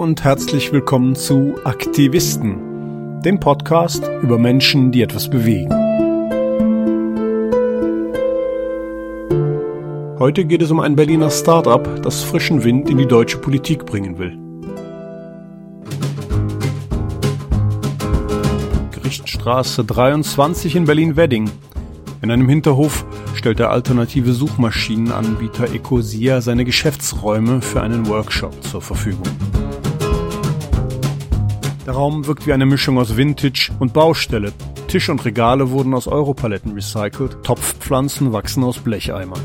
und herzlich willkommen zu Aktivisten, dem Podcast über Menschen, die etwas bewegen. Heute geht es um ein Berliner Start-up, das frischen Wind in die deutsche Politik bringen will. Gerichtsstraße 23 in Berlin-Wedding. In einem Hinterhof stellt der alternative Suchmaschinenanbieter Ecosia seine Geschäftsräume für einen Workshop zur Verfügung. Der Raum wirkt wie eine Mischung aus Vintage und Baustelle. Tisch und Regale wurden aus Europaletten recycelt, Topfpflanzen wachsen aus Blecheimern.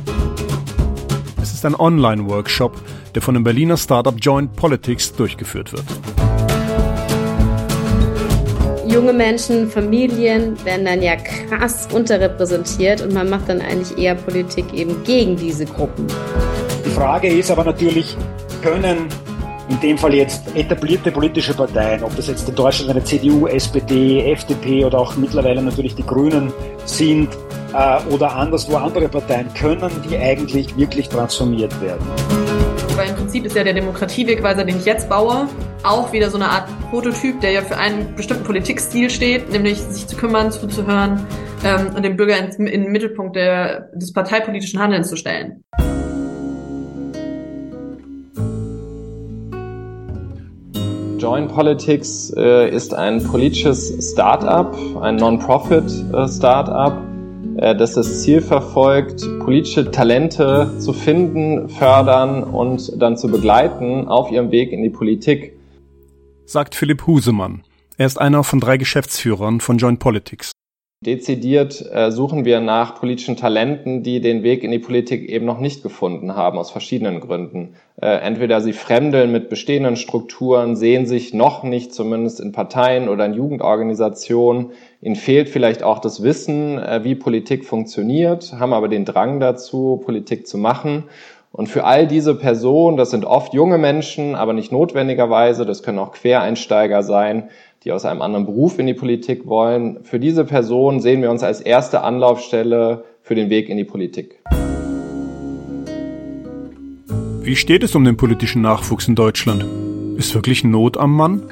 Es ist ein Online-Workshop, der von dem Berliner Startup Joint Politics durchgeführt wird junge Menschen, Familien werden dann ja krass unterrepräsentiert und man macht dann eigentlich eher Politik eben gegen diese Gruppen. Die Frage ist aber natürlich, können in dem Fall jetzt etablierte politische Parteien, ob das jetzt in Deutschland eine CDU, SPD, FDP oder auch mittlerweile natürlich die Grünen sind äh, oder anderswo andere Parteien, können die eigentlich wirklich transformiert werden? Weil im Prinzip ist ja der Demokratiewegweiser, den ich jetzt baue, auch wieder so eine Art Prototyp, der ja für einen bestimmten Politikstil steht, nämlich sich zu kümmern, zuzuhören ähm, und den Bürger in, in den Mittelpunkt der, des parteipolitischen Handelns zu stellen. Join Politics äh, ist ein politisches Start-up, ein Non-Profit-Start-up, äh, das das Ziel verfolgt, politische Talente zu finden, fördern und dann zu begleiten auf ihrem Weg in die Politik sagt Philipp Husemann. Er ist einer von drei Geschäftsführern von Joint Politics. Dezidiert äh, suchen wir nach politischen Talenten, die den Weg in die Politik eben noch nicht gefunden haben, aus verschiedenen Gründen. Äh, entweder sie fremdeln mit bestehenden Strukturen, sehen sich noch nicht zumindest in Parteien oder in Jugendorganisationen, ihnen fehlt vielleicht auch das Wissen, äh, wie Politik funktioniert, haben aber den Drang dazu, Politik zu machen und für all diese Personen, das sind oft junge Menschen, aber nicht notwendigerweise, das können auch Quereinsteiger sein, die aus einem anderen Beruf in die Politik wollen. Für diese Personen sehen wir uns als erste Anlaufstelle für den Weg in die Politik. Wie steht es um den politischen Nachwuchs in Deutschland? Ist wirklich Not am Mann?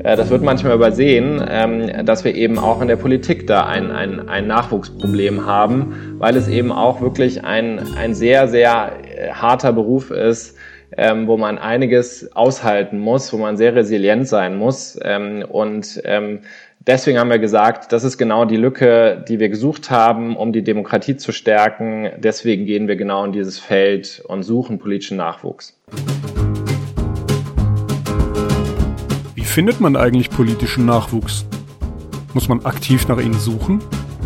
Äh, das wird manchmal übersehen, ähm, dass wir eben auch in der Politik da ein, ein, ein Nachwuchsproblem haben, weil es eben auch wirklich ein, ein sehr, sehr äh, harter Beruf ist, ähm, wo man einiges aushalten muss, wo man sehr resilient sein muss. Ähm, und deswegen haben wir gesagt, das ist genau die Lücke, die wir gesucht haben, um die Demokratie zu stärken. Deswegen gehen wir genau in dieses Feld und suchen politischen Nachwuchs. findet man eigentlich politischen Nachwuchs? Muss man aktiv nach ihnen suchen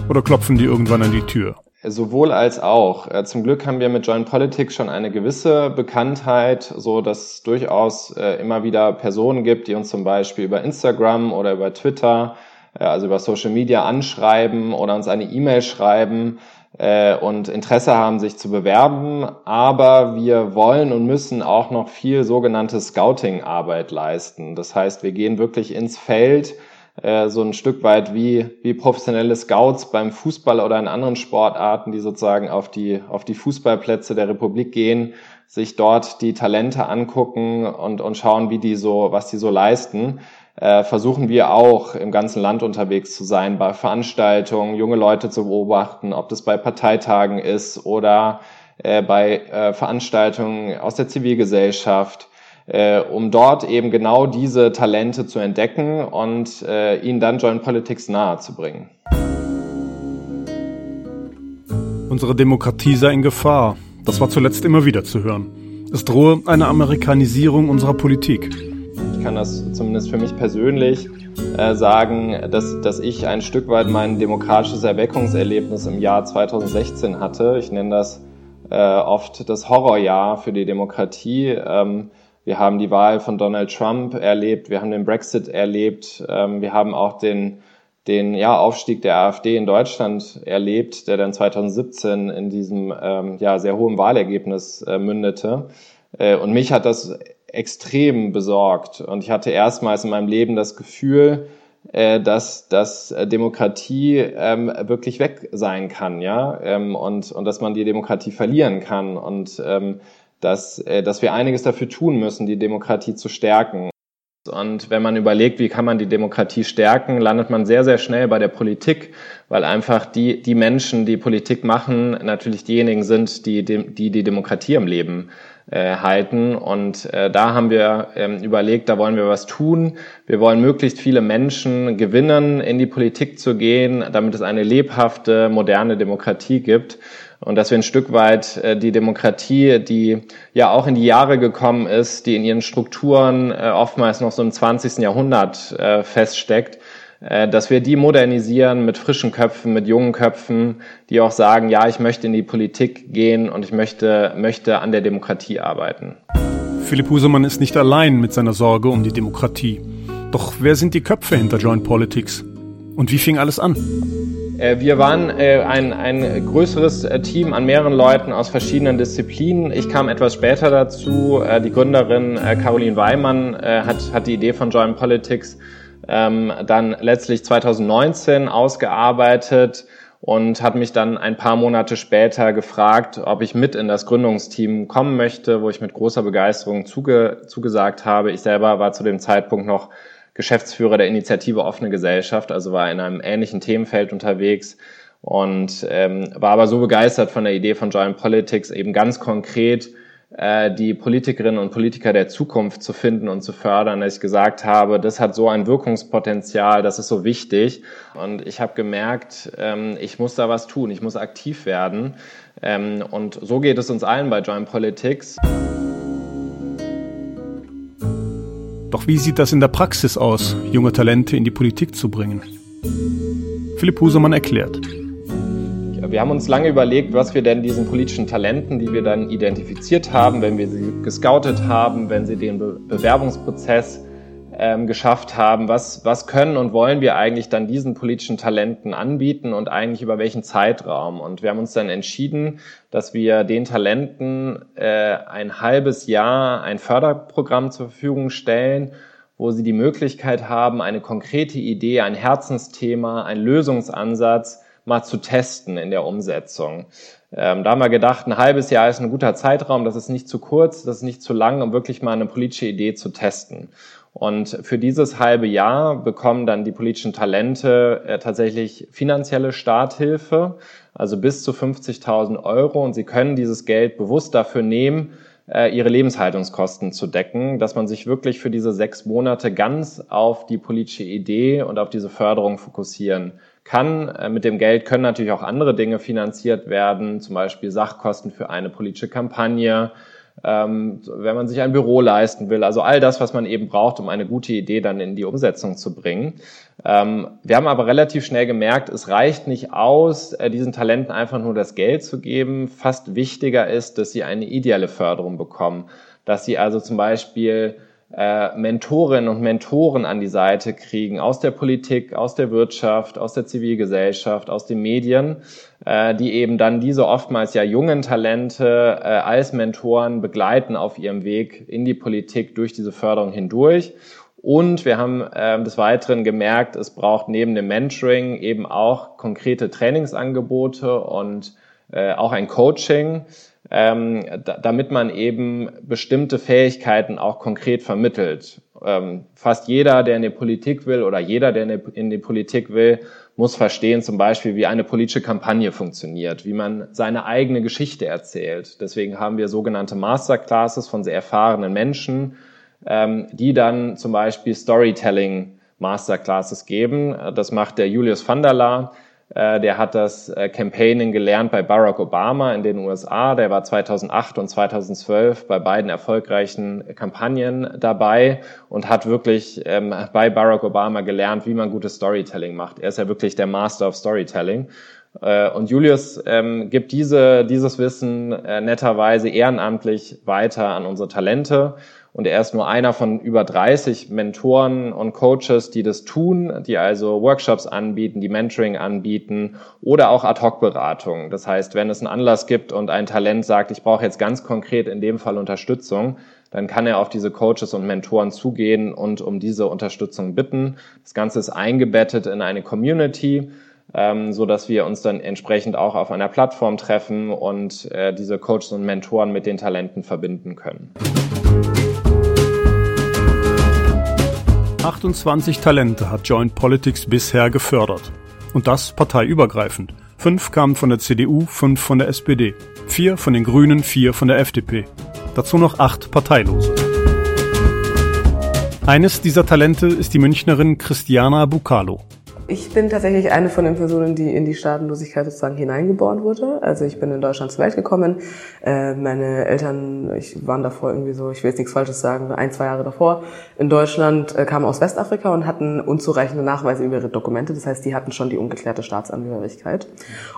oder klopfen die irgendwann an die Tür? Sowohl als auch. Äh, zum Glück haben wir mit Joint Politics schon eine gewisse Bekanntheit, so dass es durchaus äh, immer wieder Personen gibt, die uns zum Beispiel über Instagram oder über Twitter, äh, also über Social Media anschreiben oder uns eine E-Mail schreiben äh, und Interesse haben, sich zu bewerben. Aber wir wollen und müssen auch noch viel sogenannte Scouting-Arbeit leisten. Das heißt, wir gehen wirklich ins Feld, äh, so ein Stück weit wie, wie professionelle Scouts beim Fußball oder in anderen Sportarten, die sozusagen auf die, auf die Fußballplätze der Republik gehen, sich dort die Talente angucken und, und schauen, wie die so, was die so leisten äh, versuchen wir auch im ganzen Land unterwegs zu sein, bei Veranstaltungen, junge Leute zu beobachten, ob das bei Parteitagen ist oder äh, bei äh, Veranstaltungen aus der Zivilgesellschaft, äh, um dort eben genau diese Talente zu entdecken und äh, ihnen dann Joint Politics nahe zu bringen. Unsere Demokratie sei in Gefahr. Das war zuletzt immer wieder zu hören. Es drohe eine Amerikanisierung unserer Politik. Ich kann das zumindest für mich persönlich äh, sagen, dass, dass ich ein Stück weit mein demokratisches Erweckungserlebnis im Jahr 2016 hatte. Ich nenne das äh, oft das Horrorjahr für die Demokratie. Ähm, wir haben die Wahl von Donald Trump erlebt, wir haben den Brexit erlebt, ähm, wir haben auch den, den ja, Aufstieg der AfD in Deutschland erlebt, der dann 2017 in diesem ähm, ja, sehr hohen Wahlergebnis äh, mündete. Äh, und mich hat das extrem besorgt. Und ich hatte erstmals in meinem Leben das Gefühl, äh, dass, dass Demokratie ähm, wirklich weg sein kann, ja, ähm, und, und dass man die Demokratie verlieren kann. Und ähm, dass, äh, dass wir einiges dafür tun müssen, die Demokratie zu stärken. Und wenn man überlegt, wie kann man die Demokratie stärken, landet man sehr, sehr schnell bei der Politik, weil einfach die, die Menschen, die Politik machen, natürlich diejenigen sind, die die, die Demokratie im Leben äh, halten. Und äh, da haben wir ähm, überlegt, da wollen wir was tun. Wir wollen möglichst viele Menschen gewinnen, in die Politik zu gehen, damit es eine lebhafte, moderne Demokratie gibt und dass wir ein Stück weit äh, die Demokratie, die ja auch in die Jahre gekommen ist, die in ihren Strukturen äh, oftmals noch so im 20. Jahrhundert äh, feststeckt, dass wir die modernisieren mit frischen Köpfen, mit jungen Köpfen, die auch sagen, ja, ich möchte in die Politik gehen und ich möchte, möchte an der Demokratie arbeiten. Philipp Husemann ist nicht allein mit seiner Sorge um die Demokratie. Doch wer sind die Köpfe hinter Joint Politics? Und wie fing alles an? Äh, wir waren äh, ein, ein größeres äh, Team an mehreren Leuten aus verschiedenen Disziplinen. Ich kam etwas später dazu. Die Gründerin Caroline Weimann hat, hat die Idee von Join Politics ähm, dann letztlich 2019 ausgearbeitet und hat mich dann ein paar Monate später gefragt, ob ich mit in das Gründungsteam kommen möchte, wo ich mit großer Begeisterung zuge zugesagt habe. Ich selber war zu dem Zeitpunkt noch Geschäftsführer der Initiative Offene Gesellschaft, also war in einem ähnlichen Themenfeld unterwegs und ähm, war aber so begeistert von der Idee von Giant Politics, eben ganz konkret die Politikerinnen und Politiker der Zukunft zu finden und zu fördern, dass ich gesagt habe, das hat so ein Wirkungspotenzial, das ist so wichtig. Und ich habe gemerkt, ähm, ich muss da was tun, ich muss aktiv werden. Ähm, und so geht es uns allen bei Joint Politics. Doch wie sieht das in der Praxis aus, junge Talente in die Politik zu bringen? Philipp Husemann erklärt. Wir haben uns lange überlegt, was wir denn diesen politischen Talenten, die wir dann identifiziert haben, wenn wir sie gescoutet haben, wenn sie den Be Bewerbungsprozess ähm, geschafft haben. Was, was können und wollen wir eigentlich dann diesen politischen Talenten anbieten und eigentlich über welchen Zeitraum? Und wir haben uns dann entschieden, dass wir den Talenten äh, ein halbes Jahr ein Förderprogramm zur Verfügung stellen, wo sie die Möglichkeit haben, eine konkrete Idee, ein Herzensthema, ein Lösungsansatz mal zu testen in der Umsetzung. Ähm, da haben wir gedacht, ein halbes Jahr ist ein guter Zeitraum, das ist nicht zu kurz, das ist nicht zu lang, um wirklich mal eine politische Idee zu testen. Und für dieses halbe Jahr bekommen dann die politischen Talente äh, tatsächlich finanzielle Starthilfe, also bis zu 50.000 Euro. Und sie können dieses Geld bewusst dafür nehmen, äh, ihre Lebenshaltungskosten zu decken, dass man sich wirklich für diese sechs Monate ganz auf die politische Idee und auf diese Förderung fokussieren kann. Äh, mit dem Geld können natürlich auch andere Dinge finanziert werden, zum Beispiel Sachkosten für eine politische Kampagne, ähm, wenn man sich ein Büro leisten will. Also all das, was man eben braucht, um eine gute Idee dann in die Umsetzung zu bringen. Ähm, wir haben aber relativ schnell gemerkt, es reicht nicht aus, äh, diesen Talenten einfach nur das Geld zu geben. Fast wichtiger ist, dass sie eine ideelle Förderung bekommen. Dass sie also zum Beispiel äh, Mentorinnen und Mentoren an die Seite kriegen aus der Politik, aus der Wirtschaft, aus der Zivilgesellschaft, aus den Medien, äh, die eben dann diese oftmals ja jungen Talente äh, als Mentoren begleiten auf ihrem Weg in die Politik durch diese Förderung hindurch. Und wir haben äh, des Weiteren gemerkt, es braucht neben dem Mentoring eben auch konkrete Trainingsangebote und äh, auch ein Coaching, ähm, damit man eben bestimmte Fähigkeiten auch konkret vermittelt. Ähm, fast jeder, der in die Politik will oder jeder, der in die Politik will, muss verstehen zum Beispiel, wie eine politische Kampagne funktioniert, wie man seine eigene Geschichte erzählt. Deswegen haben wir sogenannte Masterclasses von sehr erfahrenen Menschen, ähm, die dann zum Beispiel Storytelling Masterclasses geben. Das macht der Julius van der Laar der hat das äh, Campaigning gelernt bei Barack Obama in den USA. Der war 2008 und 2012 bei beiden erfolgreichen Kampagnen dabei und hat wirklich ähm, bei Barack Obama gelernt, wie man gutes Storytelling macht. Er ist ja wirklich der Master of Storytelling. Äh, und Julius ähm, gibt diese, dieses Wissen netterweise ehrenamtlich weiter an unsere Talente. Und er ist nur einer von über 30 Mentoren und Coaches, die das tun, die also Workshops anbieten, die Mentoring anbieten oder auch Ad-Hoc-Beratung. Das heißt, wenn es einen Anlass gibt und ein Talent sagt, ich brauche jetzt ganz konkret in dem Fall Unterstützung, dann kann er auf diese Coaches und Mentoren zugehen und um diese Unterstützung bitten. Das Ganze ist eingebettet in eine Community, ähm, so dass wir uns dann entsprechend auch auf einer Plattform treffen und äh, diese Coaches und Mentoren mit den Talenten verbinden können. 28 Talente hat Joint Politics bisher gefördert. Und das parteiübergreifend. Fünf kamen von der CDU, fünf von der SPD, vier von den Grünen, vier von der FDP. Dazu noch acht Parteilose. Eines dieser Talente ist die Münchnerin Christiana Bucalo. Ich bin tatsächlich eine von den Personen, die in die Staatenlosigkeit sozusagen hineingeboren wurde. Also ich bin in Deutschland zur Welt gekommen. Äh, meine Eltern, ich waren davor irgendwie so, ich will jetzt nichts Falsches sagen, ein, zwei Jahre davor in Deutschland, äh, kamen aus Westafrika und hatten unzureichende Nachweise über ihre Dokumente. Das heißt, die hatten schon die ungeklärte Staatsangehörigkeit.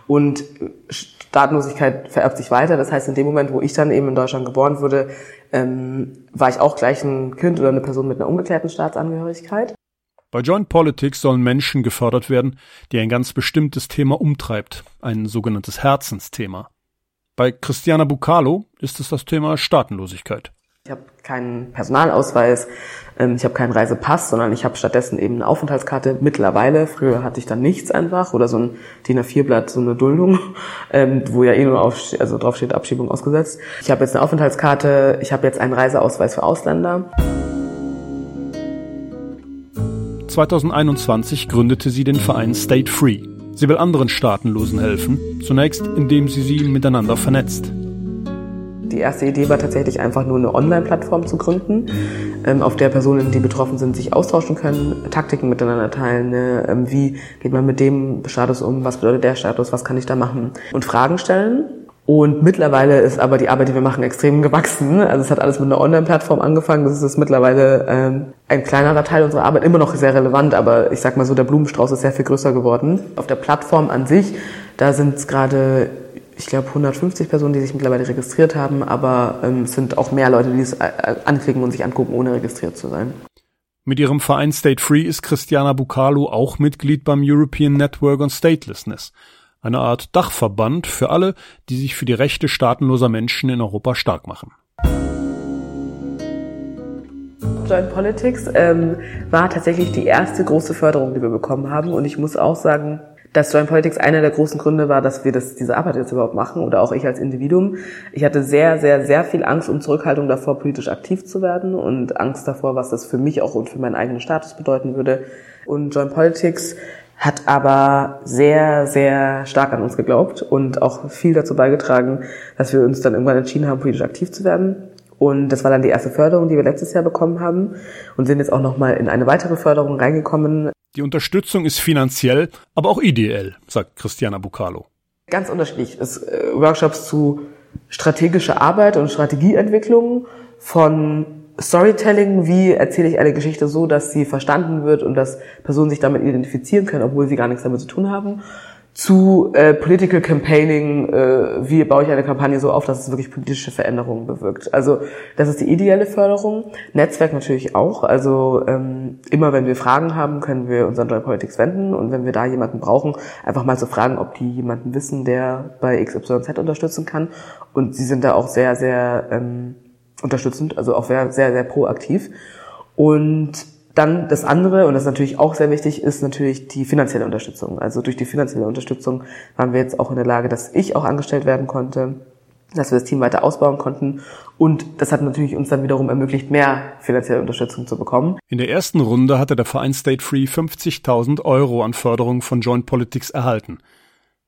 Und Staatenlosigkeit vererbt sich weiter. Das heißt, in dem Moment, wo ich dann eben in Deutschland geboren wurde, ähm, war ich auch gleich ein Kind oder eine Person mit einer ungeklärten Staatsangehörigkeit. Bei Joint Politics sollen Menschen gefördert werden, die ein ganz bestimmtes Thema umtreibt, ein sogenanntes Herzensthema. Bei Christiana Bucalo ist es das Thema Staatenlosigkeit. Ich habe keinen Personalausweis, ähm, ich habe keinen Reisepass, sondern ich habe stattdessen eben eine Aufenthaltskarte. Mittlerweile, früher hatte ich dann nichts einfach oder so ein DIN A4-Blatt, so eine Duldung, ähm, wo ja eh nur auf, also drauf steht Abschiebung ausgesetzt. Ich habe jetzt eine Aufenthaltskarte, ich habe jetzt einen Reiseausweis für Ausländer. 2021 gründete sie den Verein State Free. Sie will anderen Staatenlosen helfen, zunächst indem sie sie miteinander vernetzt. Die erste Idee war tatsächlich einfach nur eine Online-Plattform zu gründen, ähm, auf der Personen, die betroffen sind, sich austauschen können, Taktiken miteinander teilen. Ne? Ähm, wie geht man mit dem Status um? Was bedeutet der Status? Was kann ich da machen? Und Fragen stellen. Und mittlerweile ist aber die Arbeit, die wir machen, extrem gewachsen. Also es hat alles mit einer Online-Plattform angefangen. Das ist mittlerweile ähm, ein kleinerer Teil unserer Arbeit, immer noch sehr relevant, aber ich sag mal so, der Blumenstrauß ist sehr viel größer geworden. Auf der Plattform an sich, da sind es gerade, ich glaube, 150 Personen, die sich mittlerweile registriert haben, aber ähm, es sind auch mehr Leute, die es äh, anklicken und sich angucken, ohne registriert zu sein. Mit ihrem Verein State Free ist Christiana Bucalo auch Mitglied beim European Network on Statelessness eine Art Dachverband für alle, die sich für die Rechte staatenloser Menschen in Europa stark machen. Joint Politics ähm, war tatsächlich die erste große Förderung, die wir bekommen haben. Und ich muss auch sagen, dass Joint Politics einer der großen Gründe war, dass wir das, diese Arbeit jetzt überhaupt machen oder auch ich als Individuum. Ich hatte sehr, sehr, sehr viel Angst und Zurückhaltung davor, politisch aktiv zu werden und Angst davor, was das für mich auch und für meinen eigenen Status bedeuten würde. Und Joint Politics hat aber sehr, sehr stark an uns geglaubt und auch viel dazu beigetragen, dass wir uns dann irgendwann entschieden haben, politisch aktiv zu werden. Und das war dann die erste Förderung, die wir letztes Jahr bekommen haben und sind jetzt auch nochmal in eine weitere Förderung reingekommen. Die Unterstützung ist finanziell, aber auch ideell, sagt Christiana Bucalo. Ganz unterschiedlich. Es äh, Workshops zu strategischer Arbeit und Strategieentwicklung von Storytelling, wie erzähle ich eine Geschichte so, dass sie verstanden wird und dass Personen sich damit identifizieren können, obwohl sie gar nichts damit zu tun haben, zu äh, Political Campaigning, äh, wie baue ich eine Kampagne so auf, dass es wirklich politische Veränderungen bewirkt. Also das ist die ideelle Förderung. Netzwerk natürlich auch. Also ähm, immer wenn wir Fragen haben, können wir uns an Joy Politics wenden und wenn wir da jemanden brauchen, einfach mal zu so fragen, ob die jemanden wissen, der bei XYZ unterstützen kann. Und sie sind da auch sehr, sehr ähm, unterstützend, also auch sehr, sehr, sehr proaktiv. Und dann das andere, und das ist natürlich auch sehr wichtig, ist natürlich die finanzielle Unterstützung. Also durch die finanzielle Unterstützung waren wir jetzt auch in der Lage, dass ich auch angestellt werden konnte, dass wir das Team weiter ausbauen konnten. Und das hat natürlich uns dann wiederum ermöglicht, mehr finanzielle Unterstützung zu bekommen. In der ersten Runde hatte der Verein State Free 50.000 Euro an Förderung von Joint Politics erhalten.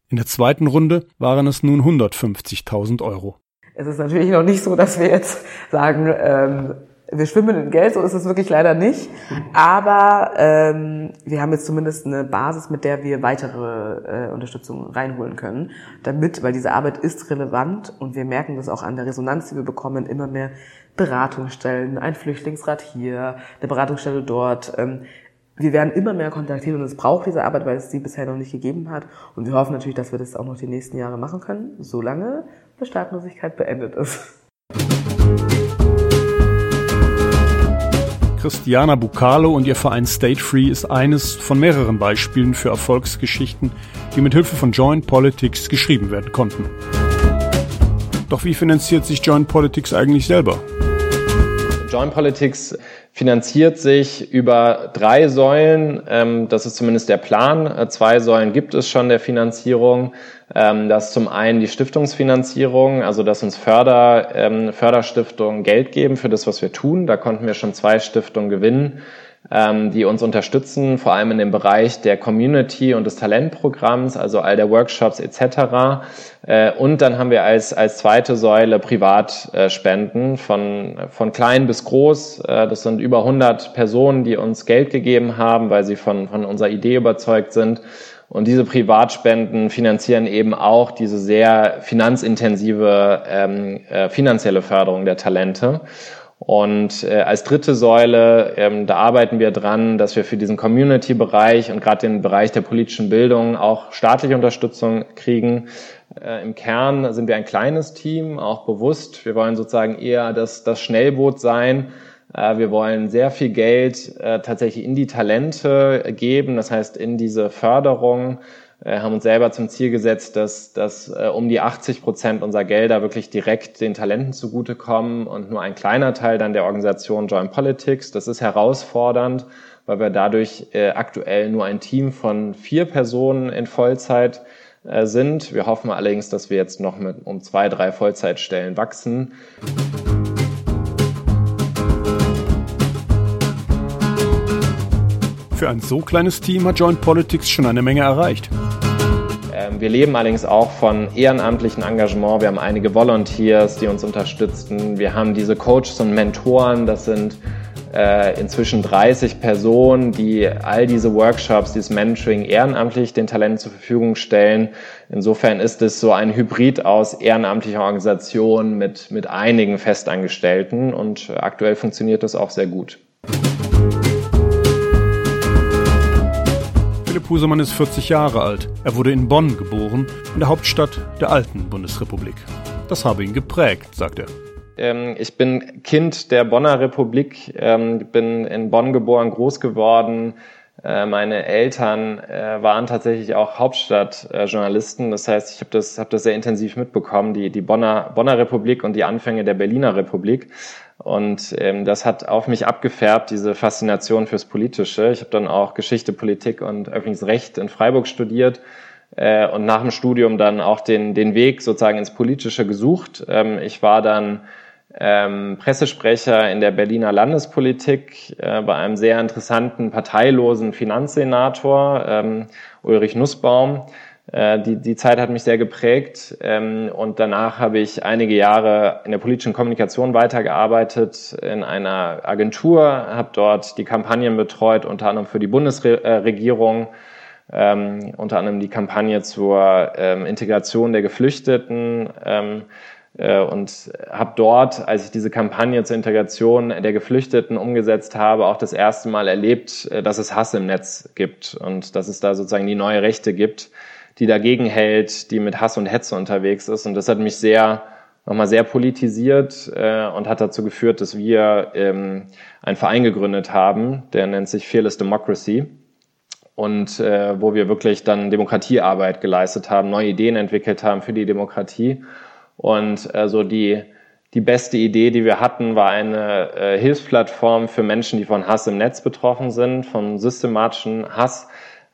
In der zweiten Runde waren es nun 150.000 Euro. Es ist natürlich noch nicht so, dass wir jetzt sagen, ähm, wir schwimmen in Geld, so ist es wirklich leider nicht. Aber ähm, wir haben jetzt zumindest eine Basis, mit der wir weitere äh, Unterstützung reinholen können. Damit, weil diese Arbeit ist relevant und wir merken das auch an der Resonanz, die wir bekommen, immer mehr Beratungsstellen, ein Flüchtlingsrat hier, eine Beratungsstelle dort. Ähm, wir werden immer mehr kontaktiert und es braucht diese Arbeit, weil es sie bisher noch nicht gegeben hat. Und wir hoffen natürlich, dass wir das auch noch die nächsten Jahre machen können, solange Staatenlosigkeit beendet ist. Christiana Bucalo und ihr Verein State Free ist eines von mehreren Beispielen für Erfolgsgeschichten, die mit Hilfe von Joint Politics geschrieben werden konnten. Doch wie finanziert sich Joint Politics eigentlich selber? Joint Politics finanziert sich über drei Säulen. Ähm, das ist zumindest der Plan. Äh, zwei Säulen gibt es schon der Finanzierung. Ähm, das ist zum einen die Stiftungsfinanzierung, also dass uns Förder, ähm, Förderstiftungen Geld geben für das, was wir tun. Da konnten wir schon zwei Stiftungen gewinnen die uns unterstützen, vor allem in dem Bereich der Community und des Talentprogramms, also all der Workshops etc. Äh, und dann haben wir als, als zweite Säule Privatspenden von, von klein bis groß. Äh, das sind über 100 Personen, die uns Geld gegeben haben, weil sie von, von unserer Idee überzeugt sind. Und diese Privatspenden finanzieren eben auch diese sehr finanzintensive ähm, äh, finanzielle Förderung der Talente. Und äh, als dritte Säule, ähm, da arbeiten wir dran, dass wir für diesen Community-Bereich und gerade den Bereich der politischen Bildung auch staatliche Unterstützung kriegen. Äh, Im Kern sind wir ein kleines Team, auch bewusst. Wir wollen sozusagen eher das, das Schnellboot sein. Äh, wir wollen sehr viel Geld äh, tatsächlich in die Talente geben, das heißt in diese Förderung haben uns selber zum Ziel gesetzt, dass, dass äh, um die 80 Prozent unserer Gelder wirklich direkt den Talenten zugutekommen und nur ein kleiner Teil dann der Organisation Join Politics. Das ist herausfordernd, weil wir dadurch äh, aktuell nur ein Team von vier Personen in Vollzeit äh, sind. Wir hoffen allerdings, dass wir jetzt noch mit um zwei, drei Vollzeitstellen wachsen. Für ein so kleines Team hat Joint Politics schon eine Menge erreicht. Ähm, wir leben allerdings auch von ehrenamtlichen Engagement. Wir haben einige Volunteers, die uns unterstützen. Wir haben diese Coaches und Mentoren. Das sind äh, inzwischen 30 Personen, die all diese Workshops, dieses Mentoring ehrenamtlich den Talenten zur Verfügung stellen. Insofern ist es so ein Hybrid aus ehrenamtlicher Organisation mit, mit einigen Festangestellten und aktuell funktioniert das auch sehr gut. Husemann ist 40 Jahre alt. Er wurde in Bonn geboren, in der Hauptstadt der alten Bundesrepublik. Das habe ihn geprägt, sagt er. Ähm, ich bin Kind der Bonner Republik, ähm, bin in Bonn geboren, groß geworden. Äh, meine Eltern äh, waren tatsächlich auch Hauptstadtjournalisten. Das heißt, ich habe das, hab das sehr intensiv mitbekommen, die, die Bonner, Bonner Republik und die Anfänge der Berliner Republik. Und ähm, das hat auf mich abgefärbt, diese Faszination fürs Politische. Ich habe dann auch Geschichte, Politik und öffentliches Recht in Freiburg studiert äh, und nach dem Studium dann auch den, den Weg sozusagen ins Politische gesucht. Ähm, ich war dann ähm, Pressesprecher in der Berliner Landespolitik äh, bei einem sehr interessanten parteilosen Finanzsenator, ähm, Ulrich Nussbaum. Äh, die, die Zeit hat mich sehr geprägt ähm, und danach habe ich einige Jahre in der politischen Kommunikation weitergearbeitet in einer Agentur, habe dort die Kampagnen betreut, unter anderem für die Bundesregierung, ähm, unter anderem die Kampagne zur ähm, Integration der Geflüchteten ähm, äh, und habe dort, als ich diese Kampagne zur Integration der Geflüchteten umgesetzt habe, auch das erste Mal erlebt, äh, dass es Hass im Netz gibt und dass es da sozusagen die neue Rechte gibt die dagegen hält, die mit Hass und Hetze unterwegs ist. Und das hat mich sehr nochmal sehr politisiert äh, und hat dazu geführt, dass wir ähm, einen Verein gegründet haben, der nennt sich Fearless Democracy und äh, wo wir wirklich dann Demokratiearbeit geleistet haben, neue Ideen entwickelt haben für die Demokratie und äh, so die die beste Idee, die wir hatten, war eine äh, Hilfsplattform für Menschen, die von Hass im Netz betroffen sind, von systematischen Hass,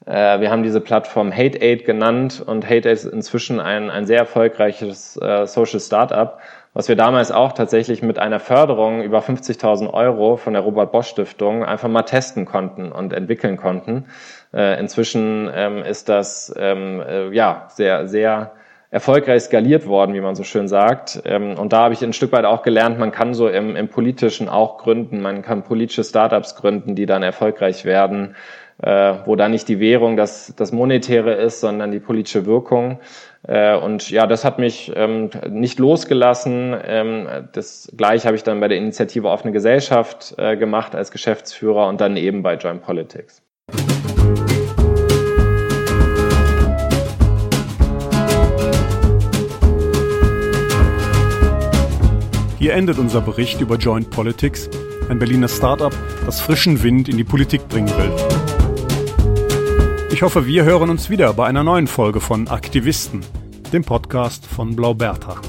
äh, wir haben diese Plattform Hate Aid genannt und Hate Aid ist inzwischen ein, ein sehr erfolgreiches äh, Social Startup, was wir damals auch tatsächlich mit einer Förderung über 50.000 Euro von der Robert Bosch Stiftung einfach mal testen konnten und entwickeln konnten. Äh, inzwischen ähm, ist das ähm, äh, ja sehr, sehr erfolgreich skaliert worden, wie man so schön sagt. Ähm, und da habe ich ein Stück weit auch gelernt, man kann so im, im Politischen auch gründen, man kann politische Startups gründen, die dann erfolgreich werden äh, wo da nicht die Währung das, das Monetäre ist, sondern die politische Wirkung. Äh, und ja, das hat mich ähm, nicht losgelassen. Ähm, das gleiche habe ich dann bei der Initiative Offene Gesellschaft äh, gemacht als Geschäftsführer und dann eben bei Joint Politics. Hier endet unser Bericht über Joint Politics, ein Berliner Startup, das frischen Wind in die Politik bringen will. Ich hoffe, wir hören uns wieder bei einer neuen Folge von Aktivisten, dem Podcast von Blauberta.